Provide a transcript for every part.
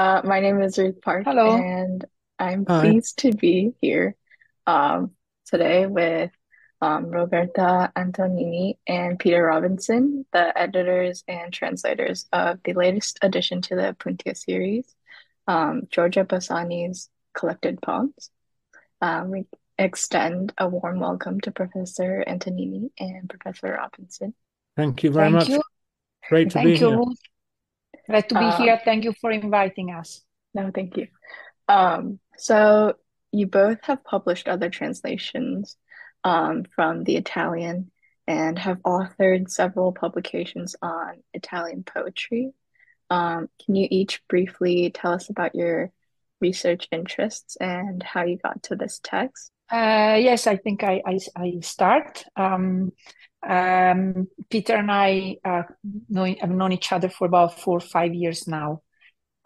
Uh, my name is Ruth Park, Hello. and I'm Hi. pleased to be here um, today with um, Roberta Antognini and Peter Robinson, the editors and translators of the latest addition to the Opuntia series, um, Giorgio Bassani's collected poems. Um, we extend a warm welcome to Professor Antognini and Professor Robinson. Thank you very Thank much. you. Great to be you, here. Glad to be Um, here. Thank you for inviting us. No, thank you. Um, so you both have published other translations um, from the Italian and have authored several publications on Italian poetry. Um, can you each briefly tell us about your research interests and how you got to this text? Uh, yes, I think I, I, I start. Um, um, Peter and I uh, have known each other for about four or five years now.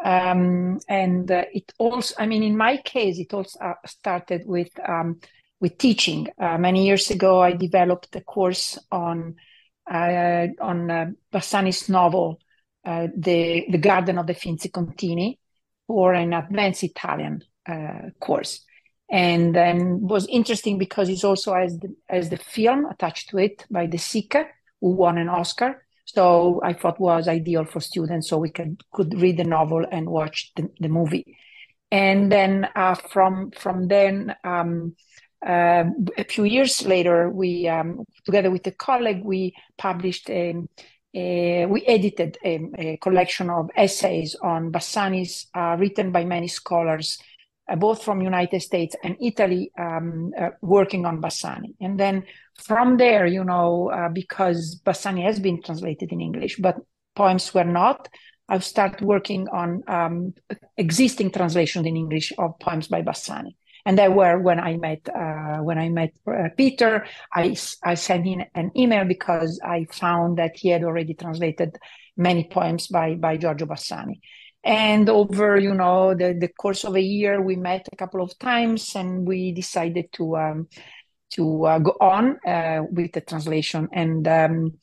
Um, and uh, it also, I mean, in my case, it also uh, started with um, with teaching. Uh, many years ago, I developed a course on uh, on uh, Bassani's novel, the the Garden of the Finzi Contini, for an advanced Italian course, and then was interesting because it's also as the, as the film attached to it by De Sica, who won an Oscar. So I thought was ideal for students, so we could could read the novel and watch the, the movie. And then uh, from from then, um, uh, a few years later, we um, together with a colleague we published a, a we edited a, a, collection of essays on Bassani's uh, written by many scholars, uh, both from United States and Italy, um, uh, working on Bassani. And then from there, you know, uh, because Bassani has been translated in English, but poems were not. I've started working on um, existing translations in English of poems by Bassani, and that were when I met uh, when I met uh, Peter. I I sent him an email because I found that he had already translated many poems by by Giorgio Bassani. And over, you know, the, the course of a year, we met a couple of times, and we decided to um, to uh, go on uh, with the translation. And um,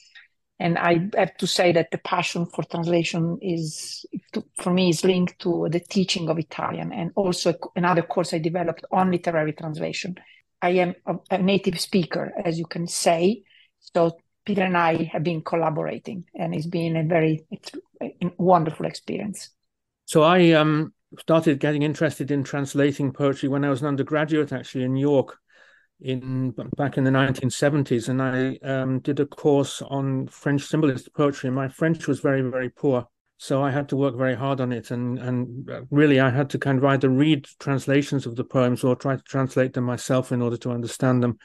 and I have to say that the passion for translation is, for me, is linked to the teaching of Italian, and also another course I developed on literary translation. I am a, a native speaker, as you can say, so Peter and I have been collaborating, and it's been a very wonderful experience. So I um, started getting interested in translating poetry when I was an undergraduate, actually in York, in back in the 1970s, and I um, did a course on French symbolist poetry. And my French was very, very poor, so I had to work very hard on it. And and really, I had to kind of either read translations of the poems or try to translate them myself in order to understand them.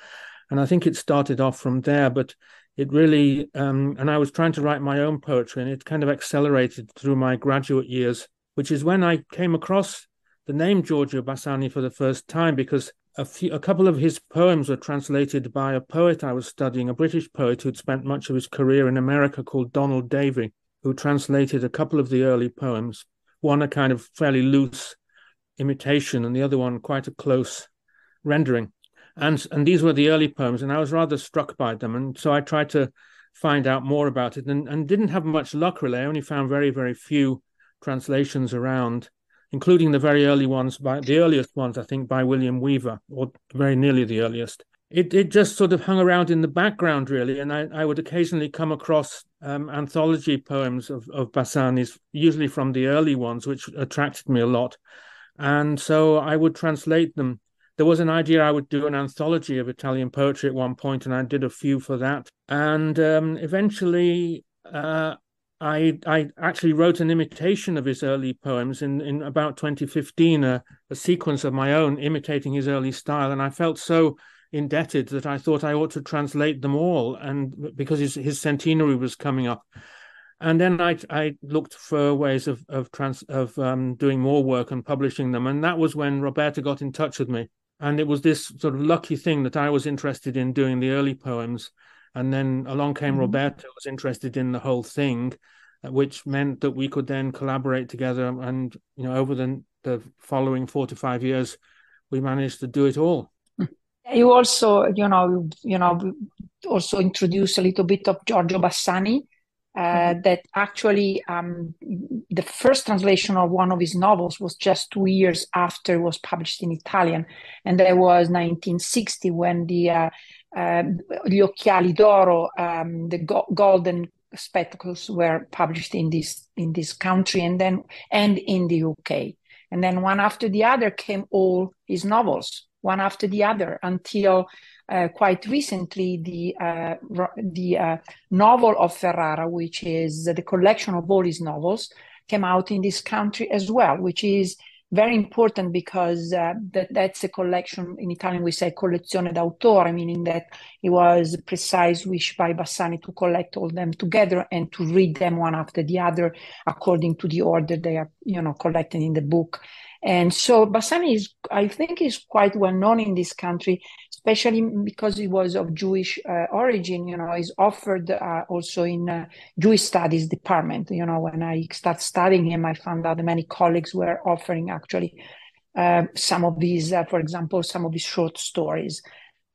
And I think it started off from there, but it really um, and I was trying to write my own poetry, and it kind of accelerated through my graduate years which is when I came across the name Giorgio Bassani for the first time because a, few, a couple of his poems were translated by a poet I was studying, a British poet who'd spent much of his career in America called Donald Davie, who translated a couple of the early poems, one a kind of fairly loose imitation and the other one quite a close rendering. And, and these were the early poems, and I was rather struck by them. And so I tried to find out more about it and, and didn't have much luck really. I only found very, very few translations around, including the very early ones by the earliest ones, I think, by William Weaver, or very nearly the earliest. It it just sort of hung around in the background, really, and I, I would occasionally come across um, anthology poems of, of Bassani's, usually from the early ones, which attracted me a lot. And so I would translate them. There was an idea I would do an anthology of Italian poetry at one point, and I did a few for that. And um, eventually, uh, I I actually wrote an imitation of his early poems in, in about 2015, a, a sequence of my own imitating his early style, and I felt so indebted that I thought I ought to translate them all, and because his his centenary was coming up, and then I I looked for ways of of trans of um, doing more work and publishing them, and that was when Roberta got in touch with me, and it was this sort of lucky thing that I was interested in doing the early poems and then along came mm-hmm. Roberta, was interested in the whole thing, uh, which meant that we could then collaborate together. And you know, over the the following four to five years, we managed to do it all. You also, you know, you know, also introduce a little bit of Giorgio Bassani mm-hmm. that actually um, the first translation of one of his novels was just two years after it was published in Italian, and that was 1960 when the uh, uh, Gli Occhiali d'Oro, um, the go- golden spectacles, were published in this in this country, and then and in the UK, and then one after the other came all his novels, one after the other, until uh, quite recently the uh, the uh, novel of Ferrara, which is the collection of all his novels, came out in this country as well, which is very important because uh, that, that's a collection in Italian we say collezione d'autore, meaning that it was a precise wish by Bassani to collect all them together and to read them one after the other according to the order they are you know collected in the book. And so Bassani is, I think, is quite well known in this country, especially because he was of Jewish uh, origin. You know, is offered uh, also in uh, Jewish studies department. You know, when I started studying him, I found out that many colleagues were offering actually uh, some of these, uh, for example, some of his short stories.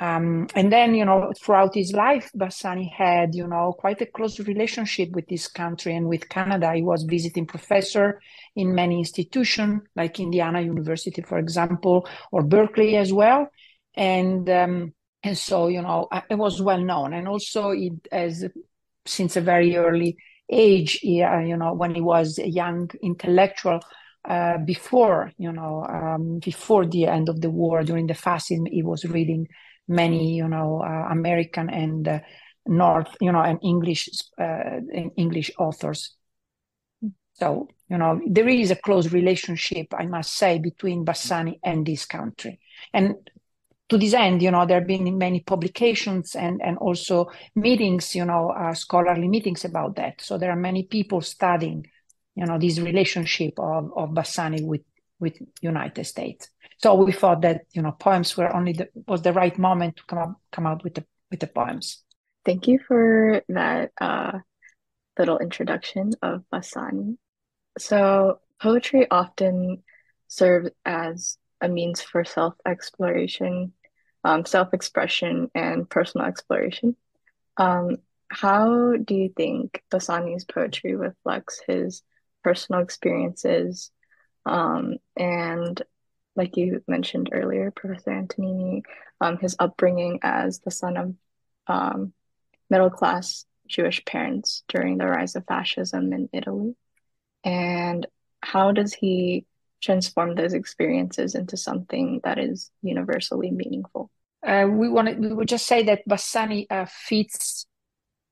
Um, and then, you know, throughout his life, Bassani had, you know, quite a close relationship with this country and with Canada. He was visiting professor in many institutions, like Indiana University, for example, or Berkeley as well. And um, and so, you know, it was well known. And also, it as since a very early age, he, uh, you know, when he was a young intellectual, uh, before you know um, before the end of the war during the fascism he was reading many, you know, uh, American and uh, North, you know, and English uh, English authors. So you know, there is a close relationship, I must say, between Bassani and this country. And to this end, you know, there have been many publications and, and also meetings, you know, uh, scholarly meetings about that. So there are many people studying, you know, this relationship of, of Bassani with, with United States. So we thought that you know poems were only the, was the right moment to come up come out with the with the poems. Thank you for that uh, little introduction of Bassani. So poetry often serves as a means for self exploration, um, self expression, and personal exploration. Um, how do you think Bassani's poetry reflects his personal experiences um, and like you mentioned earlier, Professor Antognini, um, his upbringing as the son of um, middle class Jewish parents during the rise of fascism in Italy. And how does he transform those experiences into something that is universally meaningful? Uh, we want we would just say that Bassani uh, fits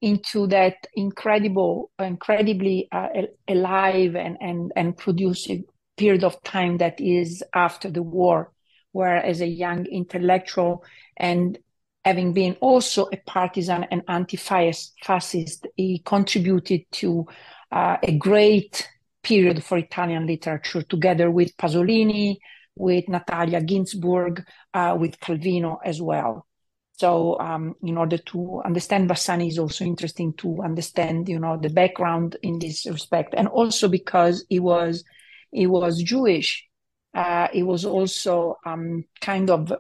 into that incredible, incredibly uh, alive and and and producing period of time that is after the war, where as a young intellectual and having been also a partisan and anti-fascist, he contributed to uh, a great period for Italian literature, together with Pasolini, with Natalia Ginzburg, uh, with Calvino as well. So, um, in order to understand Bassani, is also interesting to understand, you know, the background in this respect, and also because he was he was Jewish. Uh, he was also um, kind of,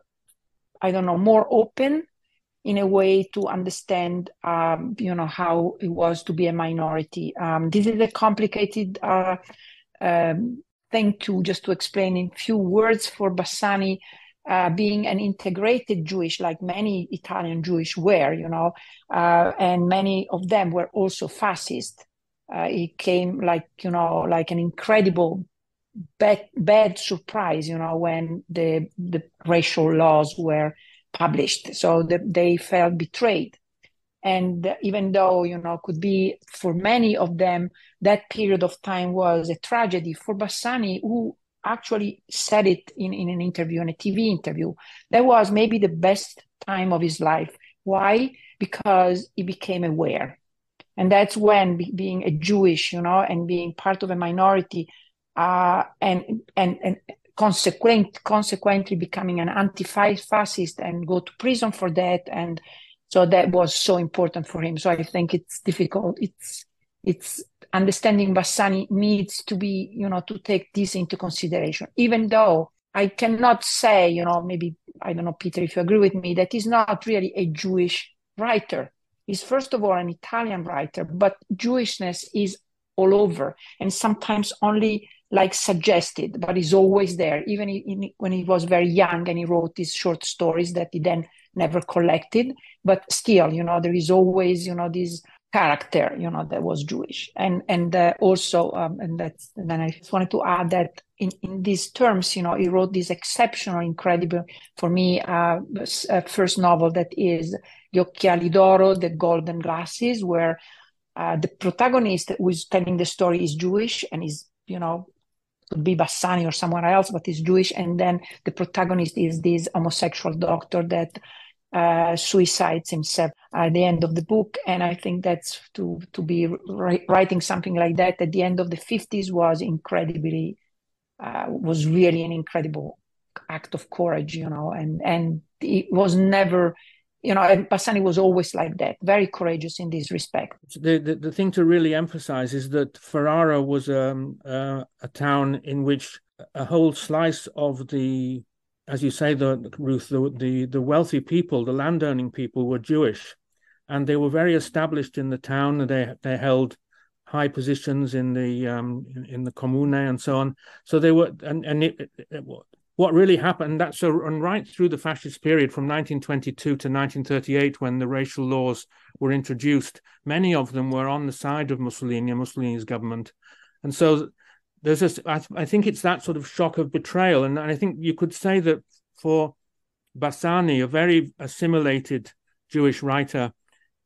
I don't know, more open in a way to understand, um, you know, how it was to be a minority. Um, this is a complicated uh, um, thing to just to explain in few words for Bassani. Uh, being an integrated Jewish, like many Italian Jewish were, you know, uh, and many of them were also fascist. Uh, it came like, you know, like an incredible bad, bad surprise, you know, when the the racial laws were published. So the, they felt betrayed. And even though, you know, could be for many of them, that period of time was a tragedy. For Bassani, who actually said it in, in an interview, in a TV interview, that was maybe the best time of his life. Why? Because he became aware. And that's when be, being a Jewish, you know, and being part of a minority uh, and and and consequent consequently becoming an anti-fascist and go to prison for that. And so that was so important for him. So i think it's difficult. It's it's understanding bassani needs to be you know to take this into consideration. Even though i cannot say you know maybe i don't know peter if you agree with me that he's not really a jewish writer. He's, first of all an Italian writer, but Jewishness is all over. And sometimes only like suggested, but is always there. Even in, when he was very young and he wrote these short stories that he then never collected, but still, you know, there is always, you know, this character, you know, that was Jewish. And and uh, also, um, and that's and then I just wanted to add that in, in these terms, you know, he wrote this exceptional, incredible, for me, uh, uh, first novel that is Gli occhiali d'oro, The Golden Glasses, where uh, the protagonist who is telling the story is Jewish and is, you know, could be Bassani or somewhere else, but is Jewish. And then the protagonist is this homosexual doctor that uh, suicides himself at the end of the book. And I think that's to to be writing something like that at the end of the 50s was incredibly uh, was really an incredible act of courage, you know, and and it was never you know, and Bassani was always like that, very courageous in this respect. The, the, the thing to really emphasize is that Ferrara was um, uh, a town in which a whole slice of the as you say, the Ruth, the, the, the wealthy people, the landowning people, were Jewish, and they were very established in the town. They they held high positions in the um, in, in, the commune and so on. So they were, and and it, it, what really happened that so and right through the fascist period from 1922 to 1938, when the racial laws were introduced, many of them were on the side of Mussolini and Mussolini's government, and so there's this I, I, think it's that sort of shock of betrayal. And, and i think you could say that for bassani a very assimilated jewish writer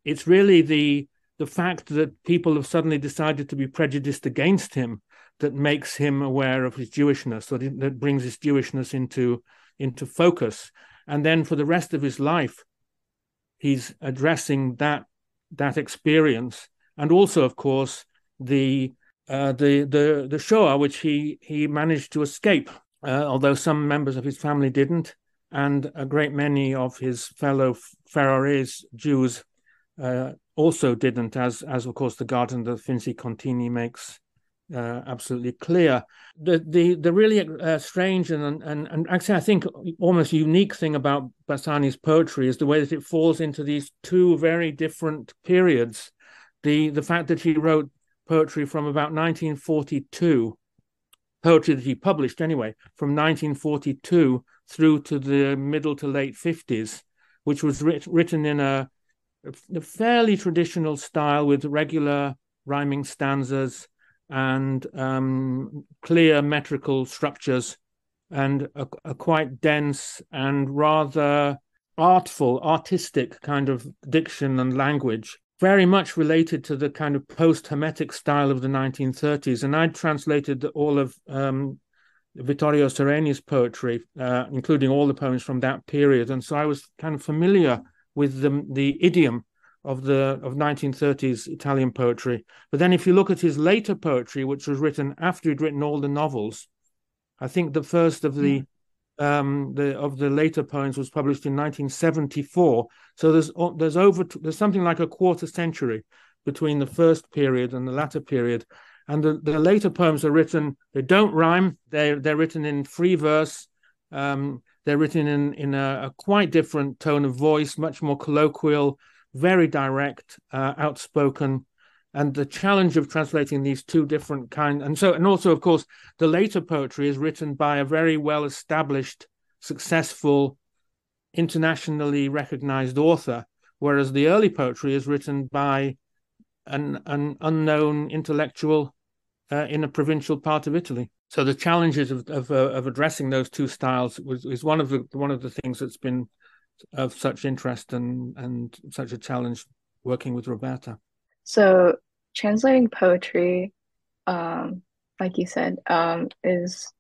it's really the the fact that people have suddenly decided to be prejudiced against him that makes him aware of his jewishness or that brings his jewishness into into focus. And then for the rest of his life he's addressing that that experience. And also of course the uh, the the the Shoah, which he he managed to escape, uh, although some members of his family didn't, and a great many of his fellow Ferrarese Jews uh, also didn't, as as of course the Garden of Finzi Contini makes uh, absolutely clear. The the the really uh, strange and, and and actually I think almost unique thing about Bassani's poetry is the way that it falls into these two very different periods. The the fact that he wrote poetry from about 1942, poetry that he published anyway, from 1942 through to the middle to late 50s, which was writ- written in a, a fairly traditional style with regular rhyming stanzas and um, clear metrical structures and a, a, quite dense and rather artful, artistic kind of diction and language very much related to the kind of post-Hermetic style of the 1930s. And I'd translated all of um, Vittorio Sereni's poetry, uh, including all the poems from that period. And so I was kind of familiar with the, the idiom of the of 1930s Italian poetry. But then if you look at his later poetry, which was written after he'd written all the novels, I think the first of the mm um, the of the later poems was published in 1974. So there's there's over there's something like a quarter century between the first period and the latter period. And the, the later poems are written, they don't rhyme, they're, they're written in free verse, um, they're written in, in a, a, quite different tone of voice, much more colloquial, very direct, uh, outspoken and the challenge of translating these two different kinds and so and also of course the later poetry is written by a very well established successful internationally recognized author whereas the early poetry is written by an, an unknown intellectual uh, in a provincial part of Italy. So the challenges of of, uh, of addressing those two styles was is one of the one of the things that's been of such interest and and such a challenge working with Roberta so translating poetry, um, like you said, um, is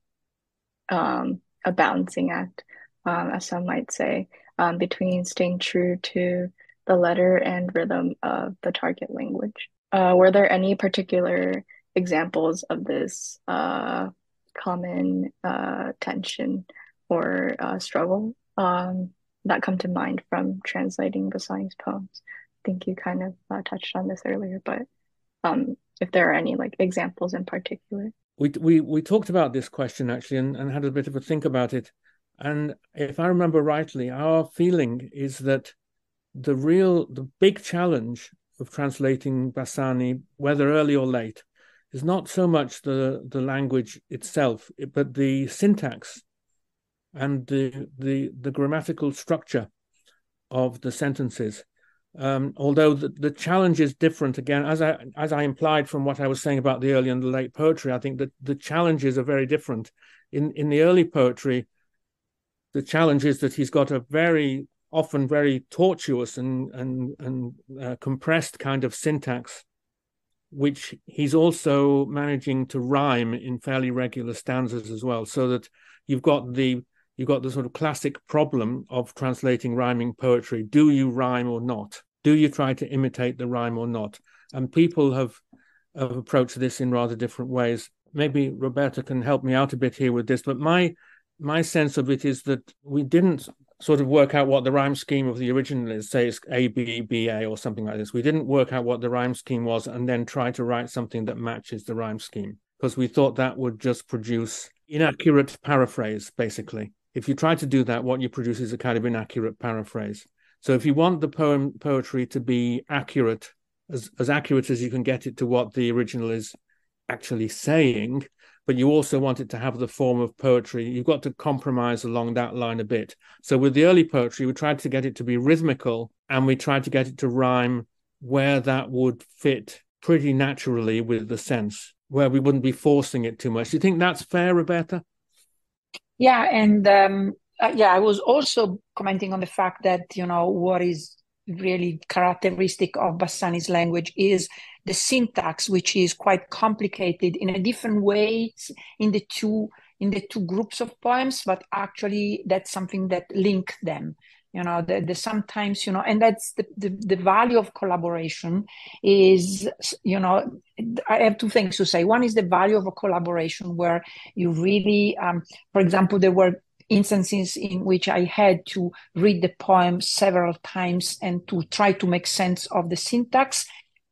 um, a balancing act, um, as some might say, um, between staying true to the letter and rhythm of the target language. Uh, were there any particular examples of this uh, common uh, tension or uh, struggle um, that come to mind from translating Bassani's poems? I think you kind of uh, touched on this earlier, but um, if there are any like examples in particular. We we we talked about this question actually and, and had a bit of a think about it. And if I remember rightly, our feeling is that the real, the big challenge of translating Bassani, whether early or late, is not so much the, the language itself, but the syntax and the, the, the grammatical structure of the sentences. Um, although the, the challenge is different again, as I as I implied from what I was saying about the early and the late poetry, I think that the challenges are very different. In in the early poetry, the challenge is that he's got a very often very tortuous and and and uh, compressed kind of syntax, which he's also managing to rhyme in fairly regular stanzas as well, so that you've got the you've got the sort of classic problem of translating rhyming poetry. Do you rhyme or not? Do you try to imitate the rhyme or not? And people have, have approached this in rather different ways. Maybe Roberta can help me out a bit here with this, but my my sense of it is that we didn't sort of work out what the rhyme scheme of the original is, say it's A B B A or something like this. We didn't work out what the rhyme scheme was and then try to write something that matches the rhyme scheme because we thought that would just produce inaccurate paraphrase, basically if you try to do that, what you produce is a kind of inaccurate paraphrase. So if you want the poem poetry to be accurate, as, as accurate as you can get it to what the original is actually saying, but you also want it to have the form of poetry, you've got to compromise along that line a bit. So with the early poetry, we tried to get it to be rhythmical and we tried to get it to rhyme where that would fit pretty naturally with the sense, where we wouldn't be forcing it too much. Do you think that's fair, Roberta? Yeah, and um, uh, yeah, I was also commenting on the fact that you know what is really characteristic of Bassani's language is the syntax, which is quite complicated in a different way in the two in the two groups of poems, but actually that's something that link them you know the, the sometimes you know and that's the, the, the value of collaboration is you know i have two things to say. One is the value of a collaboration where you really um, for example there were instances in which i had to read the poem several times and to try to make sense of the syntax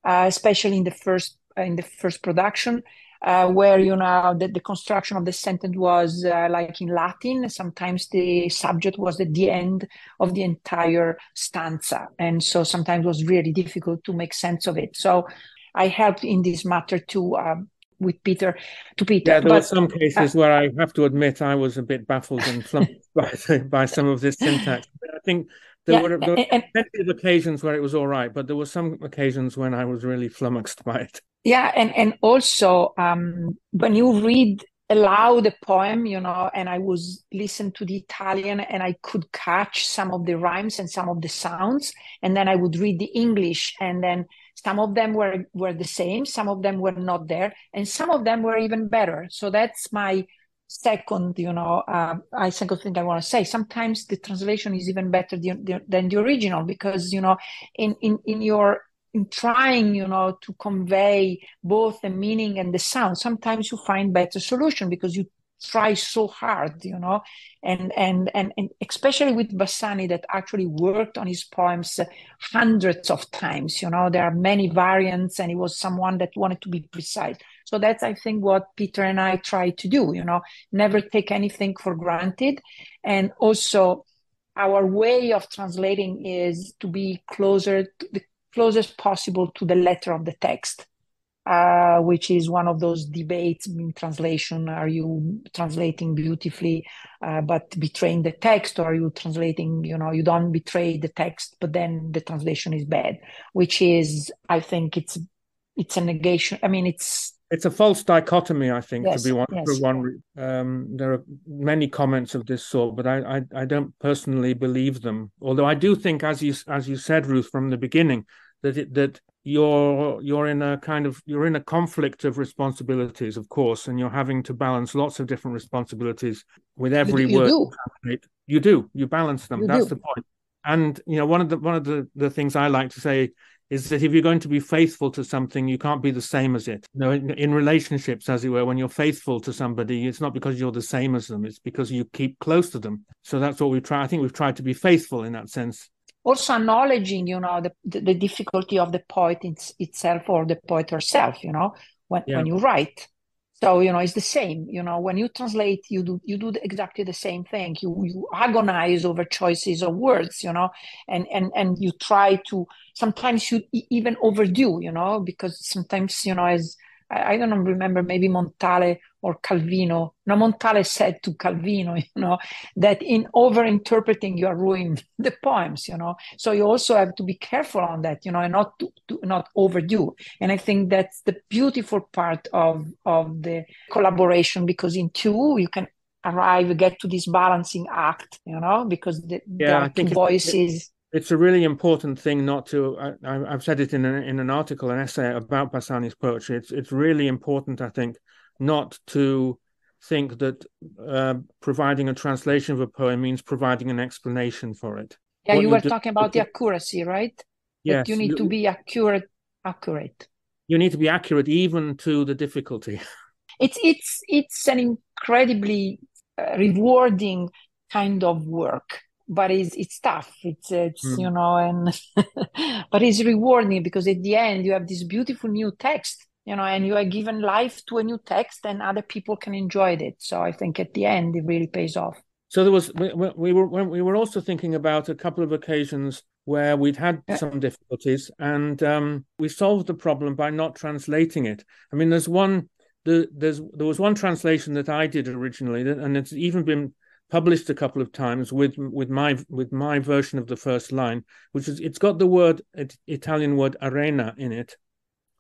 uh, especially in the first in the first production uh, where you know the, the construction of the sentence was uh, like in Latin. Sometimes the subject was at the end of the entire stanza, and so sometimes it was really difficult to make sense of it. So I helped in this matter too um, with Peter to Peter. Yeah, there but, were some cases uh, where I have to admit I was a bit baffled and flummoxed by, by some of this syntax. I think there yeah, were, there were and, plenty of occasions where it was all right, but there were some occasions when I was really flummoxed by it. Yeah, and and also um, when you read aloud the poem, you know, and I was listen to the Italian and I could catch some of the rhymes and some of the sounds, and then I would read the English, and then some of them were were the same, some of them were not there, and some of them were even better. So that's my second, you know, uh, I second thing I want to say. Sometimes the translation is even better than, than the original because, you know, in in in your in trying you know to convey both the meaning and the sound sometimes you find better solution because you try so hard you know? And and and, and especially with bassani that actually worked on his poems hundreds of times you know? There are many variants and he was someone that wanted to be precise. So that's i think what peter and i try to do you know? Never take anything for granted. And also our way of translating is to be closer to the closest possible to the letter of the text, uh, which is one of those debates in translation. Are you translating beautifully, uh, but betraying the text, or are you translating, you know, you don't betray the text, but then the translation is bad, which is, I think it's, it's a negation. I mean, it's, it's a false dichotomy, I think, yes, to be one yes. for one. Um, there are many comments of this sort, but I, I, I don't personally believe them. Although I do think, as you as you said, Ruth, from the beginning, that it, that you're you're in a kind of you're in a conflict of responsibilities, of course, and you're having to balance lots of different responsibilities with every you, you word. Do. You do. You balance them. You That's do. the point. And you know, one of the one of the, the things I like to say is that if you're going to be faithful to something, you can't be the same as it. You know, in, in, relationships, as it were, when you're faithful to somebody, it's not because you're the same as them; it's because you keep close to them. So that's what we try. I think we've tried to be faithful in that sense. Also acknowledging, you know, the the, the difficulty of the poet it's, itself or the poet herself. You know, when yeah. when you write, So you know, it's the same. You know, when you translate, you do you do exactly the same thing. You you agonize over choices of words. You know, and and and you try to. Sometimes you even overdo. You know, because sometimes you know as I, I don't remember, maybe Montale or Calvino. No, Montale said to Calvino, you know, that in over-interpreting you are ruining the poems, you know. So you also have to be careful on that, you know, and not to, to not overdo. And I think that's the beautiful part of of the collaboration because in two you can arrive get to this balancing act, you know, because the, yeah, there are two voices it's a really important thing not to. I, have said it in an, in an article, an essay about Bassani's poetry. It's it's really important, I think, not to think that uh, providing a translation of a poem means providing an explanation for it. Yeah, what you were do, talking about the accuracy, right? Yes, that you need you, to be accurate. Accurate. You need to be accurate even to the difficulty. It's it's it's an incredibly uh, rewarding kind of work but it's it's tough. It's it's mm. you know and but it's rewarding because at the end you have this beautiful new text you know and you are given life to a new text and other people can enjoy it. So i think at the end it really pays off. So there was we, we were we were also thinking about a couple of occasions where we'd had some difficulties and um, we solved the problem by not translating it. I mean there's one the, there's there was one translation that I did originally, and it's even been published a couple of times with with my with my version of the first line, which is it's got the word Italian word arena in it.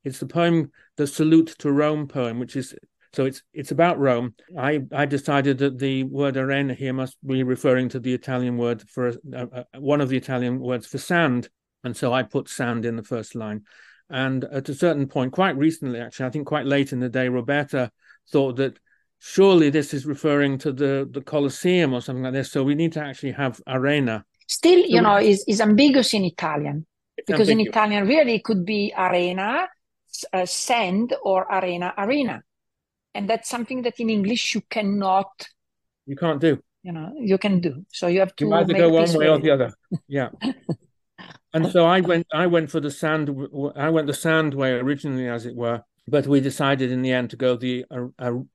It's the poem, the Salute to Rome poem, which is so it's it's about Rome. I I decided that the word arena here must be referring to the Italian word for uh, uh, one of the Italian words for sand, and so I put sand in the first line. And at a certain point, quite recently, actually, I think quite late in the day, Roberta thought that surely this is referring to the the Colosseum or something like this. So we need to actually have arena. Still, you know, is is ambiguous in Italian because ambiguous. in Italian really it could be arena, uh, sand, or arena, arena, and that's something that in English you cannot. You can't do. You know, you can do. So you have to. You either go one way or the other. Yeah. and so I went. I went for the sand. I went the sand way originally, as it were but we decided in the end to go the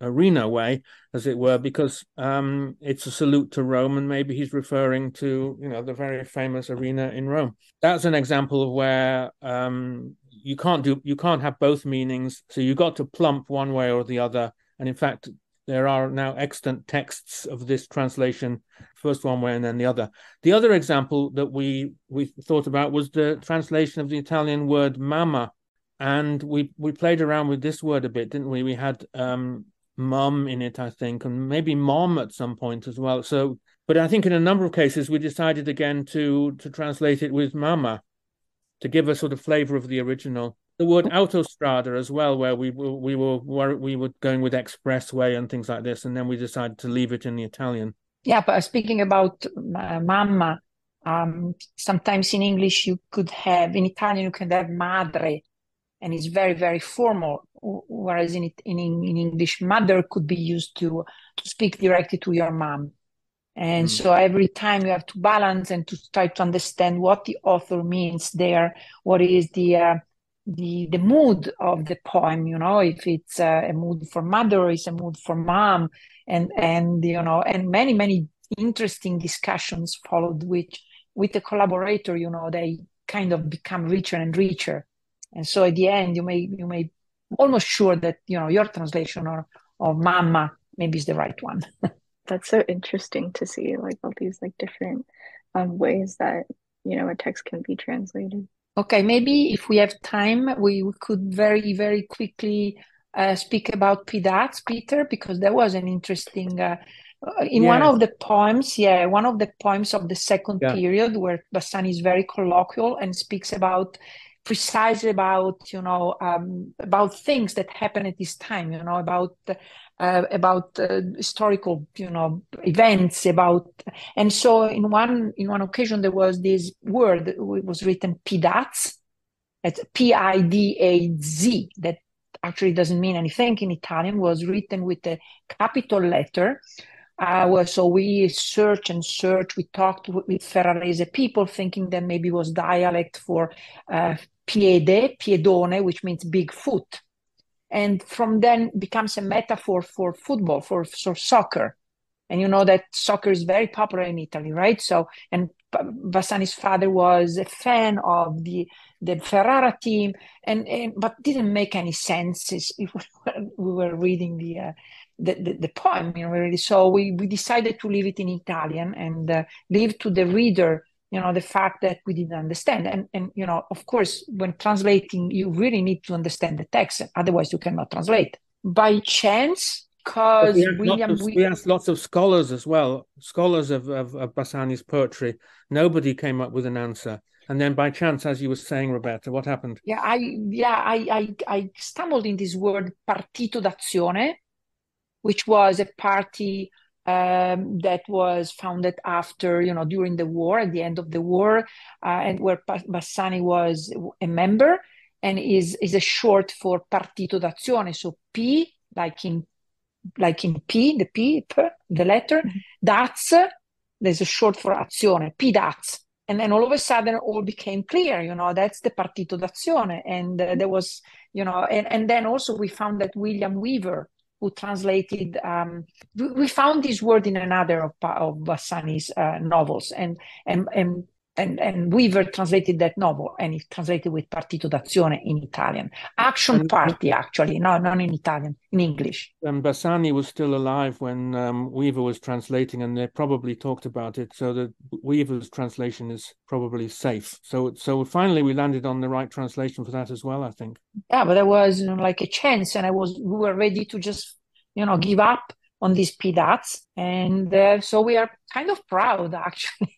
arena way, as it were, because um, it's a salute to Rome, and maybe he's referring to you know the very famous arena in Rome. That's an example of where um, you can't do you can't have both meanings, so you got to plump one way or the other. And in fact, there are now extant texts of this translation, first one way and then the other. The other example that we we thought about was the translation of the Italian word "mama." And we we played around with this word a bit, didn't we? We had um, mum in it, I think, and maybe mom at some point as well. So, but I think in a number of cases we decided again to to translate it with mama to give a sort of flavor of the original. The word autostrada as well, where we we were we were going with expressway and things like this, and then we decided to leave it in the Italian. Yeah, but speaking about uh, mamma, um, sometimes in English you could have in Italian you can have madre, and it's very very formal whereas in, in in english mother could be used to to speak directly to your mom and mm. so every time you have to balance and to try to understand what the author means there what is the uh, the the mood of the poem you know if it's uh, a mood for mother or it's a mood for mom and and you know and many many interesting discussions followed which with the collaborator you know they kind of become richer and richer and so at the end, you may you may almost sure that you know your translation or or "mama" maybe is the right one. That's so interesting to see, like all these like different um, ways that you know a text can be translated. Okay, maybe if we have time, we could very very quickly uh, speak about Pidaz, Peter, because there was an interesting. Uh, uh in yes. one of the poems, yeah, one of the poems of the second yeah. period, where Bassani is very colloquial and speaks about precisely about you know um, about things that happen at this time you know about uh, about uh, historical you know events about and so in one in one occasion there was this word it was written pidaz it's p-i-d-a-z that actually doesn't mean anything in italian was written with a capital letter uh, so we search and search. We talked with Ferrarese people, thinking that maybe it was dialect for uh, piede, piedone, which means big foot. and from then becomes a metaphor for football, for, for soccer. And you know that soccer is very popular in Italy, right? So, and Bassani's father was a fan of the the Ferrara team, and, and but didn't make any sense if we were reading the, uh, the, the, the poem. You know, really. So we we decided to leave it in Italian and uh, leave to the reader you know the fact that we didn't understand. And and you know of course when translating you really need to understand the text otherwise you cannot translate. By chance because William of, we asked lots of scholars as well scholars of, of, of Bassani's poetry. Nobody came up with an answer. And then by chance as you were saying roberta what happened? Yeah i yeah i i, I stumbled in this word partito d'azione which was a party um, that was founded after, you know, during the war, at the end of the war, uh, and where Bassani was a member, and is is a short for Partito d'Azione. So P, like in like in P, the P, P the letter, mm-hmm. that's there's a short for Azione, P that's. And then all of a sudden, all became clear. You know, that's the Partito d'Azione, and uh, there was, you know, and and then also we found that William Weaver who translated. Um, we found this word in another of, of Bassani's uh, novels, and and and and, and Weaver translated that novel, and it translated with Partito d'Azione in Italian. Action and, Party, actually, no, not in Italian, in English. And Bassani was still alive when um, Weaver was translating, and they probably talked about it. So that Weaver's translation is probably safe. So, so finally, we landed on the right translation for that as well. I think. Yeah, but there was you know, like a chance, and I was we were ready to just you know give up on these Pidaz, and uh, so we are kind of proud actually.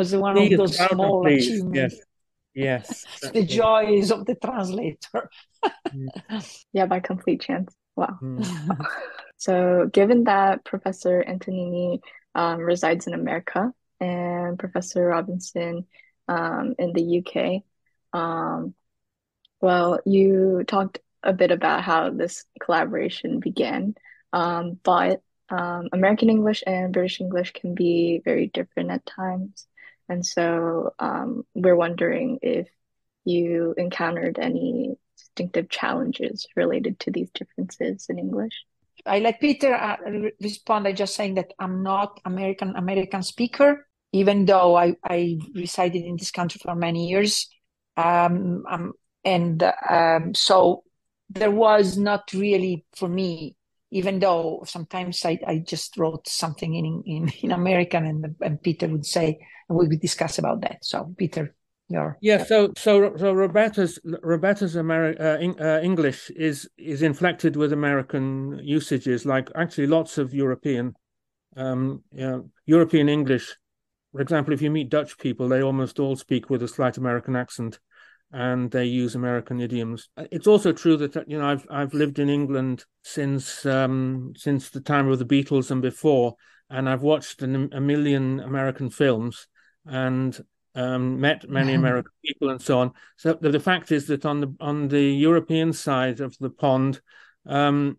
Was one of those small achievements. Yes. Yes. the joys of the translator. Mm. yeah, by complete chance. Wow. Mm. so, given that Professor Antognini um, resides in America and Professor Robinson um, in the UK, um, well, you talked a bit about how this collaboration began, um, but um, American English and British English can be very different at times. And so um, we're wondering if you encountered any distinctive challenges related to these differences in English. I let Peter uh, respond by just saying that I'm not American American speaker, even though I, I resided in this country for many years. Um, um, and um, so there was not really for me even though sometimes I, I just wrote something in, in, in American and, and Peter would say, and we would discuss about that. So Peter, your yeah. So so so Roberta's Roberta's Ameri- uh, uh, English is is inflected with American usages, like actually lots of European, um, European English. For example, if you meet Dutch people, they almost all speak with a slight American accent and they use American idioms. It's also true that you know I've I've lived in England since um, since the time of the Beatles and before, and I've watched an, a million American films and um, met many American people and so on. So the, the, fact is that on the on the European side of the pond. Um,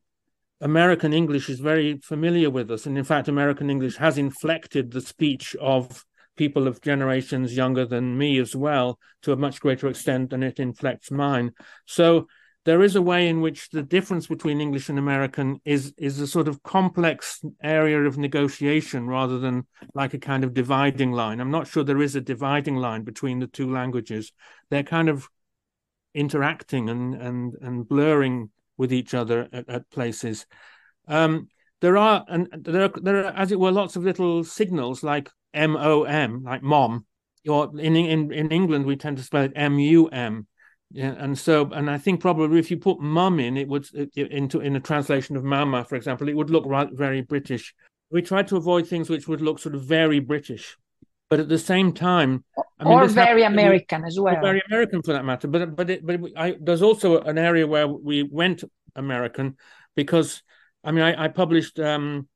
American English is very familiar with us, and in fact, American English has inflected the speech of people of generations younger than me as well to a much greater extent than it inflects mine. So there is a way in which the difference between English and American is is a sort of complex area of negotiation rather than like a kind of dividing line. I'm not sure there is a dividing line between the two languages. They're kind of interacting and and and blurring with each other at, at places. Um, there are and there are, there are as it were lots of little signals like M O M, like mom. Or in in in England we tend to spell it M U M. Yeah, and so and I think probably if you put mum in, it would it, into in a translation of mama, for example, it would look right, very British. We tried to avoid things which would look sort of very British, but at the same time, I mean, or very American as well, very American for that matter. But but it, but it, I, there's also an area where we went American because I mean I, I published um,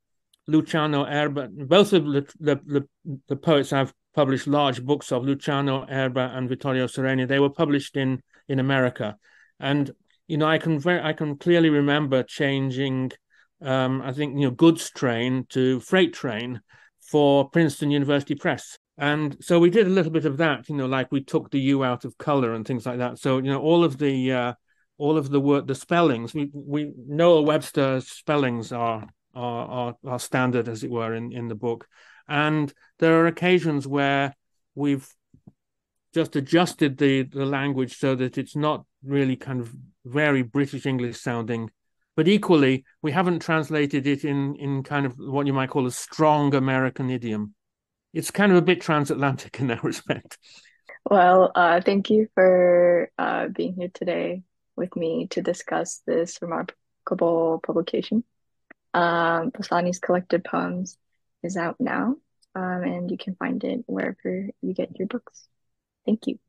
Luciano Erba, both of the, the, the, poets I've published large books of, Luciano Erba and Vittorio Sereni, they were published in, in America. And, you know, I can very, I can clearly remember changing, um, I think, you know, goods train to freight train for Princeton University Press. And so we did a little bit of that, you know, like we took the U out of color and things like that. So, you know, all of the, uh, all of the word, the spellings. We we Noah Webster's spellings are are are, are standard, as it were, in in the book, and there are occasions where we've just adjusted the the language so that it's not really kind of very British English sounding. But equally we haven't translated it in in kind of what you might call a strong american idiom. It's kind of a bit transatlantic in that respect. Well uh, thank you for uh, being here today with me to discuss this remarkable publication um, collected poems is out now um, and you can find it wherever you get your books. Thank you